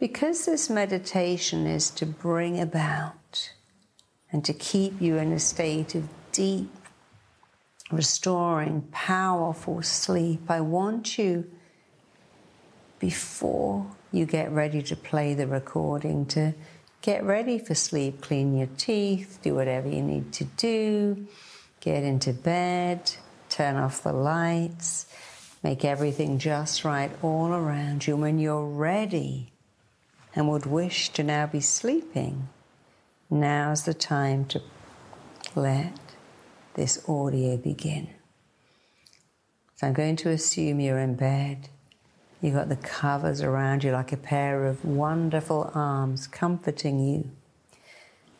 Because this meditation is to bring about and to keep you in a state of deep, restoring, powerful sleep, I want you, before you get ready to play the recording, to get ready for sleep, clean your teeth, do whatever you need to do, get into bed, turn off the lights, make everything just right all around you. When you're ready and would wish to now be sleeping, now's the time to let this audio begin. So I'm going to assume you're in bed. You've got the covers around you like a pair of wonderful arms comforting you.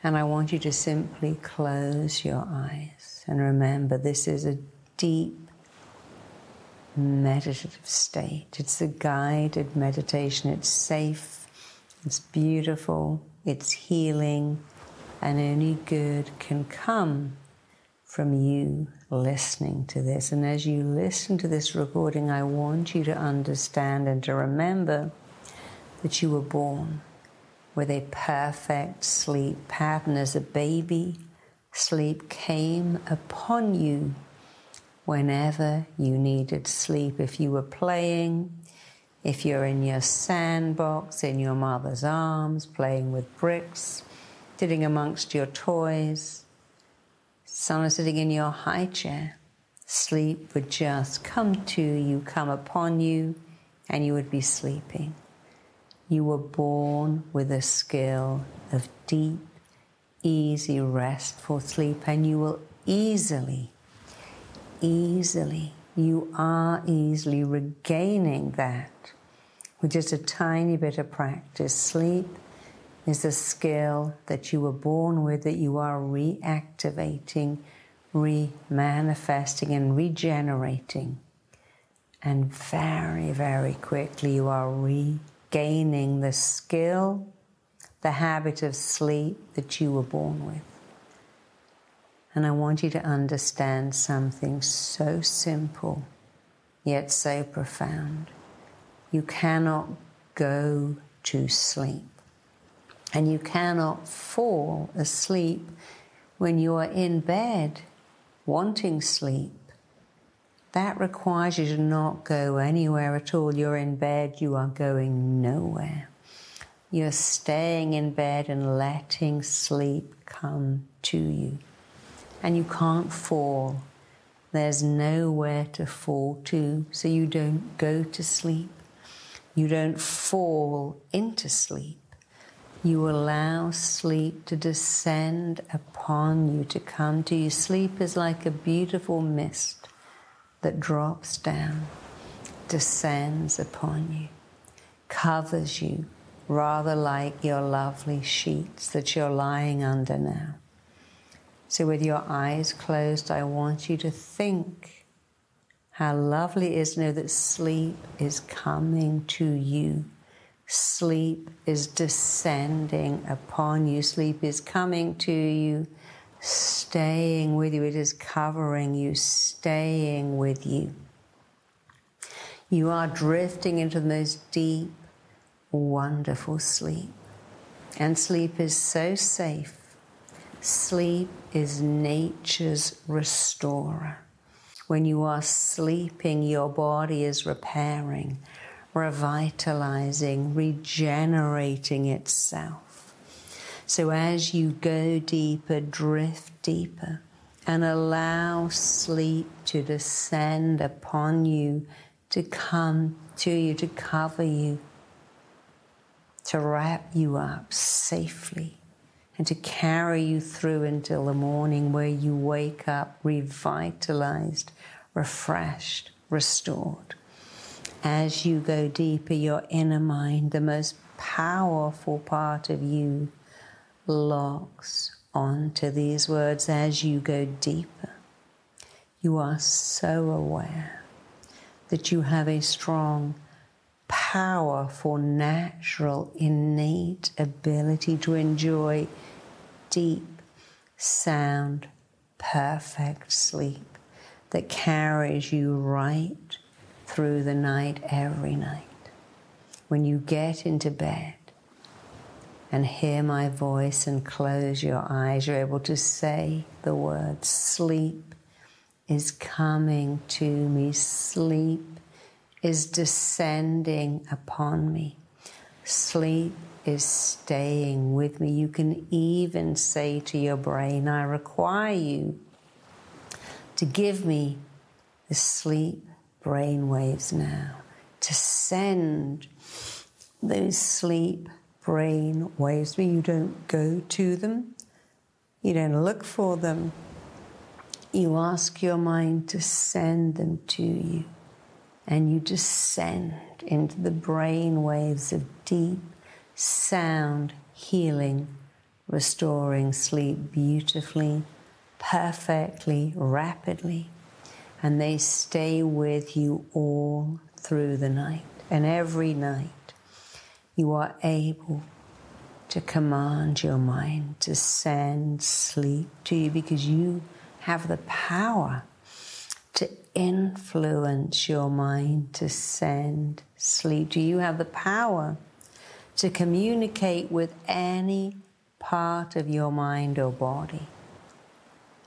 And I want you to simply close your eyes and remember this is a deep meditative state. It's a guided meditation. It's safe, it's beautiful, it's healing, and only good can come from you listening to this. And as you listen to this recording, I want you to understand and to remember that you were born with a perfect sleep pattern. As a baby, sleep came upon you whenever you needed sleep. If you were playing, if you're in your sandbox, in your mother's arms, playing with bricks, sitting amongst your toys, Someone sitting in your high chair, sleep would just come to you, come upon you, and you would be sleeping. You were born with a skill of deep, easy, restful sleep, and you will easily, easily, you are easily regaining that with just a tiny bit of practice. Sleep is a skill that you were born with that you are reactivating, re-manifesting, and regenerating. And very, very quickly you are regaining the skill, the habit of sleep that you were born with. And I want you to understand something so simple, yet so profound. You cannot go to sleep. And you cannot fall asleep when you are in bed wanting sleep. That requires you to not go anywhere at all. You're in bed, you are going nowhere. You're staying in bed and letting sleep come to you. And you can't fall. There's nowhere to fall to, so you don't go to sleep. You don't fall into sleep. You allow sleep to descend upon you, to come to you. Sleep is like a beautiful mist that drops down, descends upon you, covers you, rather like your lovely sheets that you're lying under now. So, with your eyes closed, I want you to think how lovely it is to know that sleep is coming to you Sleep is descending upon you. Sleep is coming to you, staying with you. It is covering you, staying with you. You are drifting into the most deep, wonderful sleep. And sleep is so safe. Sleep is nature's restorer. When you are sleeping, your body is repairing revitalizing, regenerating itself. So as you go deeper, drift deeper, and allow sleep to descend upon you, to come to you, to cover you, to wrap you up safely, and to carry you through until the morning where you wake up revitalized, refreshed, restored as you go deeper, your inner mind, the most powerful part of you, locks onto these words as you go deeper. You are so aware that you have a strong, powerful, natural, innate ability to enjoy deep, sound, perfect sleep that carries you right through the night every night. When you get into bed, and hear my voice and close your eyes, you're able to say the word sleep is coming to me, sleep is descending upon me, sleep is staying with me. You can even say to your brain, I require you to give me the sleep brain waves now, to send those sleep brain waves, but you don't go to them, you don't look for them. You ask your mind to send them to you, and you descend into the brain waves of deep sound, healing, restoring sleep beautifully, perfectly, rapidly, and they stay with you all through the night. And every night, you are able to command your mind to send sleep to you because you have the power to influence your mind to send sleep you. You have the power to communicate with any part of your mind or body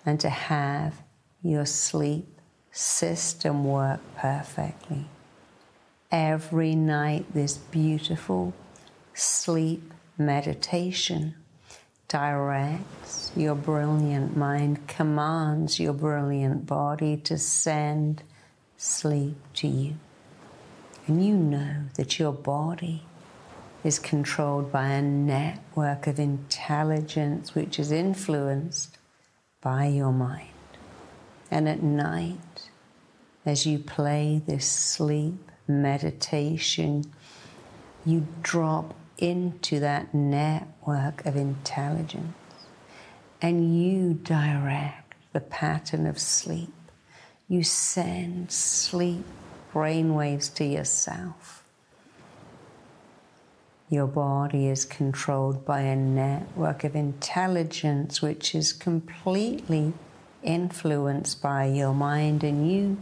and to have your sleep system work perfectly every night this beautiful sleep meditation directs your brilliant mind, commands your brilliant body to send sleep to you. And you know that your body is controlled by a network of intelligence which is influenced by your mind. And at night, as you play this sleep meditation, you drop into that network of intelligence and you direct the pattern of sleep. You send sleep brainwaves to yourself. Your body is controlled by a network of intelligence which is completely influenced by your mind, and you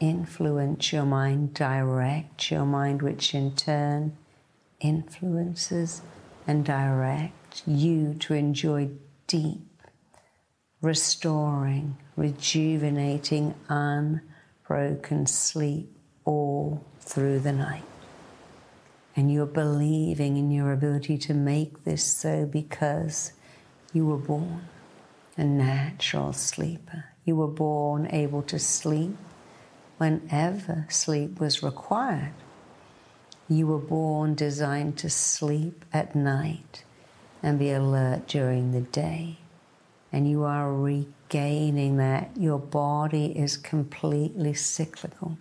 influence your mind, direct your mind, which in turn influences and directs you to enjoy deep, restoring, rejuvenating, unbroken sleep all through the night. And you're believing in your ability to make this so because you were born a natural sleeper. You were born able to sleep whenever sleep was required. You were born designed to sleep at night and be alert during the day. And you are regaining that. Your body is completely cyclical.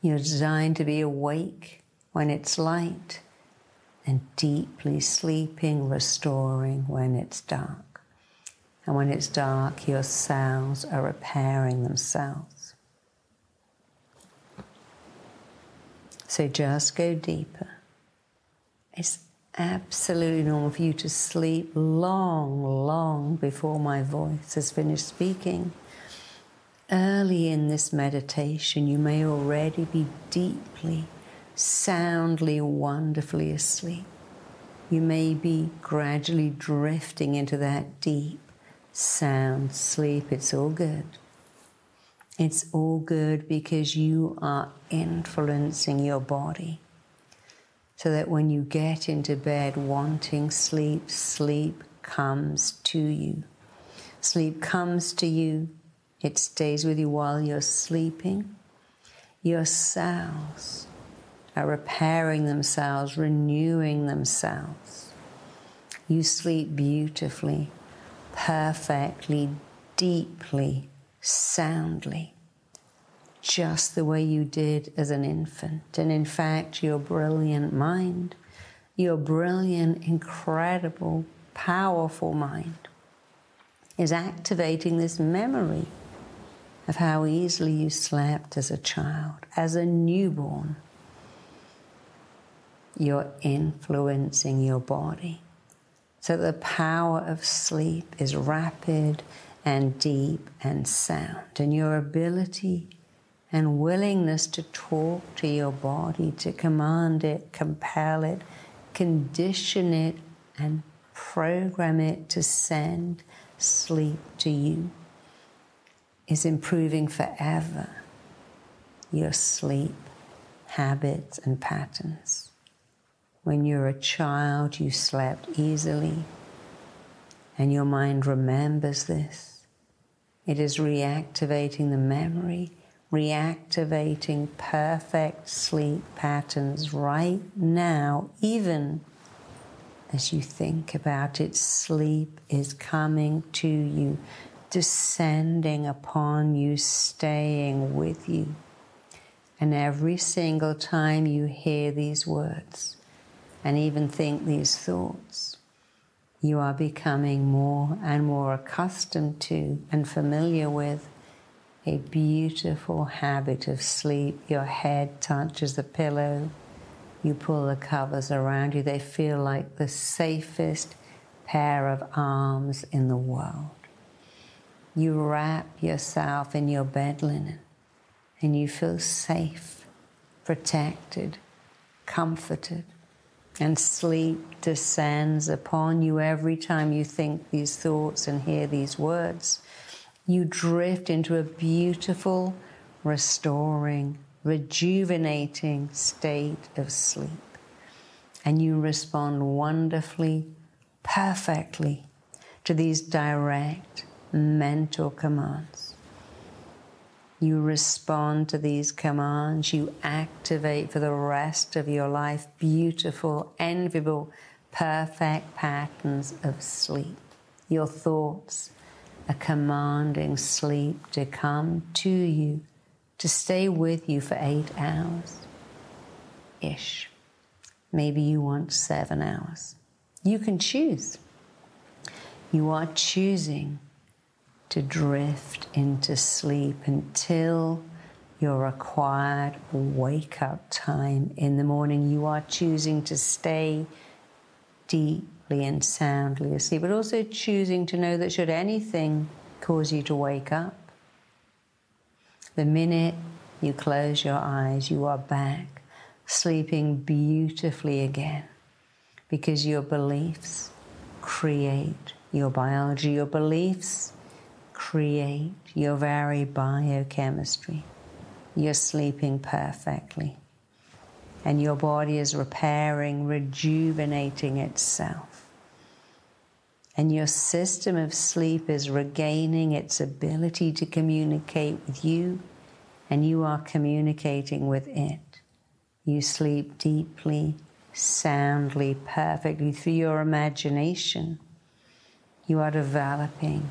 You're designed to be awake when it's light and deeply sleeping, restoring when it's dark. And when it's dark, your cells are repairing themselves. So just go deeper. It's absolutely normal for you to sleep long, long before my voice has finished speaking. Early in this meditation, you may already be deeply, soundly, wonderfully asleep. You may be gradually drifting into that deep, sound sleep. It's all good. It's all good because you are influencing your body. So that when you get into bed wanting sleep, sleep comes to you. Sleep comes to you, it stays with you while you're sleeping. Your cells are repairing themselves, renewing themselves. You sleep beautifully, perfectly, deeply soundly, just the way you did as an infant. And in fact, your brilliant mind, your brilliant, incredible, powerful mind is activating this memory of how easily you slept as a child, as a newborn. You're influencing your body. So the power of sleep is rapid and deep and sound, and your ability and willingness to talk to your body, to command it, compel it, condition it and program it to send sleep to you is improving forever your sleep habits and patterns. When you're a child, you slept easily, and your mind remembers this. It is reactivating the memory, reactivating perfect sleep patterns right now, even as you think about it. Sleep is coming to you, descending upon you, staying with you. And every single time you hear these words and even think these thoughts, you are becoming more and more accustomed to and familiar with a beautiful habit of sleep. Your head touches the pillow, you pull the covers around you, they feel like the safest pair of arms in the world. You wrap yourself in your bed linen and you feel safe, protected, comforted, and sleep descends upon you every time you think these thoughts and hear these words. You drift into a beautiful, restoring, rejuvenating state of sleep. And you respond wonderfully, perfectly to these direct mental commands. You respond to these commands. You activate for the rest of your life beautiful, enviable, perfect patterns of sleep. Your thoughts are commanding sleep to come to you, to stay with you for eight hours ish. Maybe you want seven hours. You can choose. You are choosing to drift into sleep until your required wake up time in the morning. You are choosing to stay deeply and soundly asleep, but also choosing to know that should anything cause you to wake up, the minute you close your eyes, you are back sleeping beautifully again because your beliefs create your biology. Your beliefs create your very biochemistry. You're sleeping perfectly. And your body is repairing, rejuvenating itself. And your system of sleep is regaining its ability to communicate with you, and you are communicating with it. You sleep deeply, soundly, perfectly through your imagination. You are developing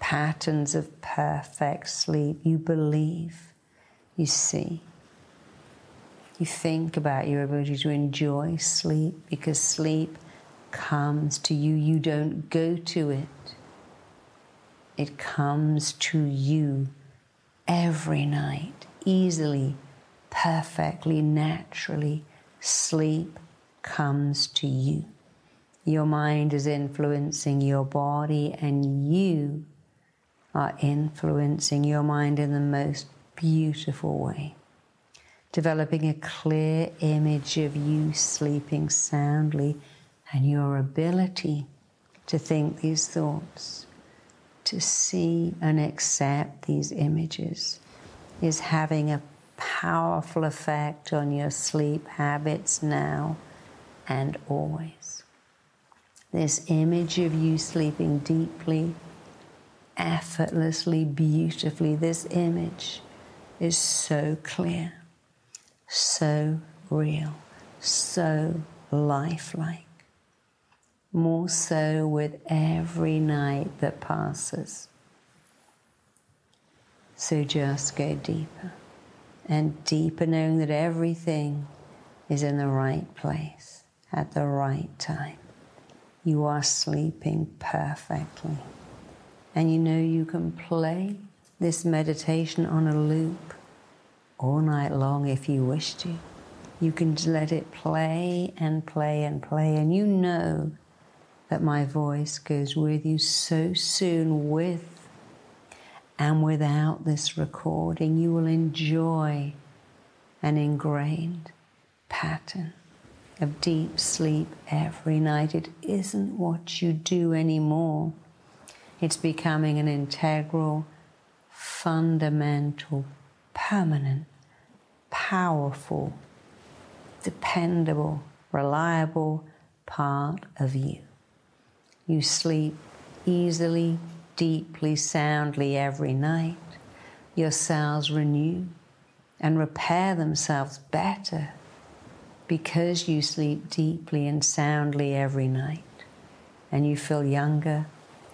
patterns of perfect sleep. You believe, you see. You think about your ability to enjoy sleep because sleep comes to you. You don't go to it, it comes to you every night, easily, perfectly, naturally. Sleep comes to you. Your mind is influencing your body, and you are influencing your mind in the most beautiful way. Developing a clear image of you sleeping soundly and your ability to think these thoughts, to see and accept these images, is having a powerful effect on your sleep habits now and always. This image of you sleeping deeply effortlessly, beautifully. This image is so clear, so real, so lifelike. More so with every night that passes. So just go deeper and deeper, knowing that everything is in the right place at the right time. You are sleeping perfectly. And you know you can play this meditation on a loop all night long if you wish to. You can let it play and play and play, and you know that my voice goes with you so soon with and without this recording. You will enjoy an ingrained pattern of deep sleep every night. It isn't what you do anymore. It's becoming an integral, fundamental, permanent, powerful, dependable, reliable part of you. You sleep easily, deeply, soundly every night. Your cells renew and repair themselves better because you sleep deeply and soundly every night. And you feel younger,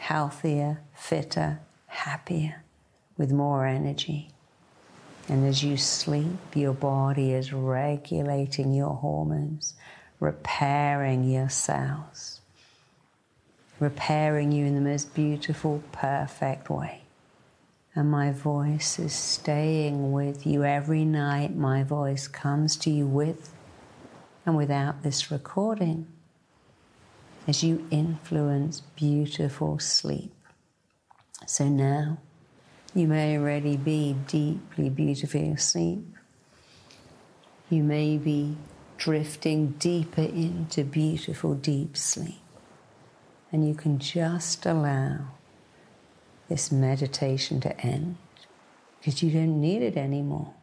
healthier, fitter, happier, with more energy. And as you sleep, your body is regulating your hormones, repairing your cells, repairing you in the most beautiful, perfect way. And my voice is staying with you every night. My voice comes to you with and without this recording as you influence beautiful sleep. So now you may already be deeply, beautifully asleep. You may be drifting deeper into beautiful, deep sleep. And you can just allow this meditation to end because you don't need it anymore.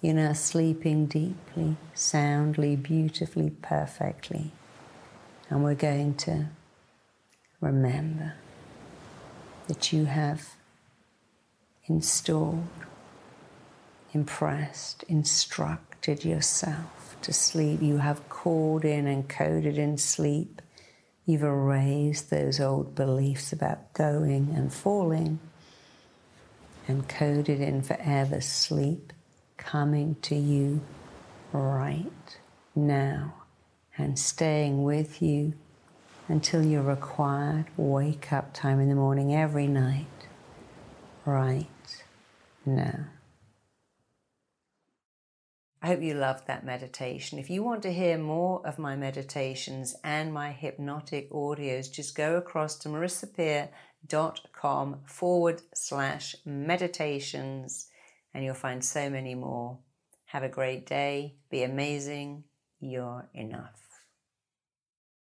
You're now sleeping deeply, soundly, beautifully, perfectly. And we're going to remember that you have installed, impressed, instructed yourself to sleep. You have called in and coded in sleep. You've erased those old beliefs about going and falling and coded in forever sleep coming to you right now and staying with you until your required wake up time in the morning every night, right now. I hope you loved that meditation. If you want to hear more of my meditations and my hypnotic audios, just go across to marisapeer.com forward slash meditations and you'll find so many more. Have a great day. Be amazing. You're enough.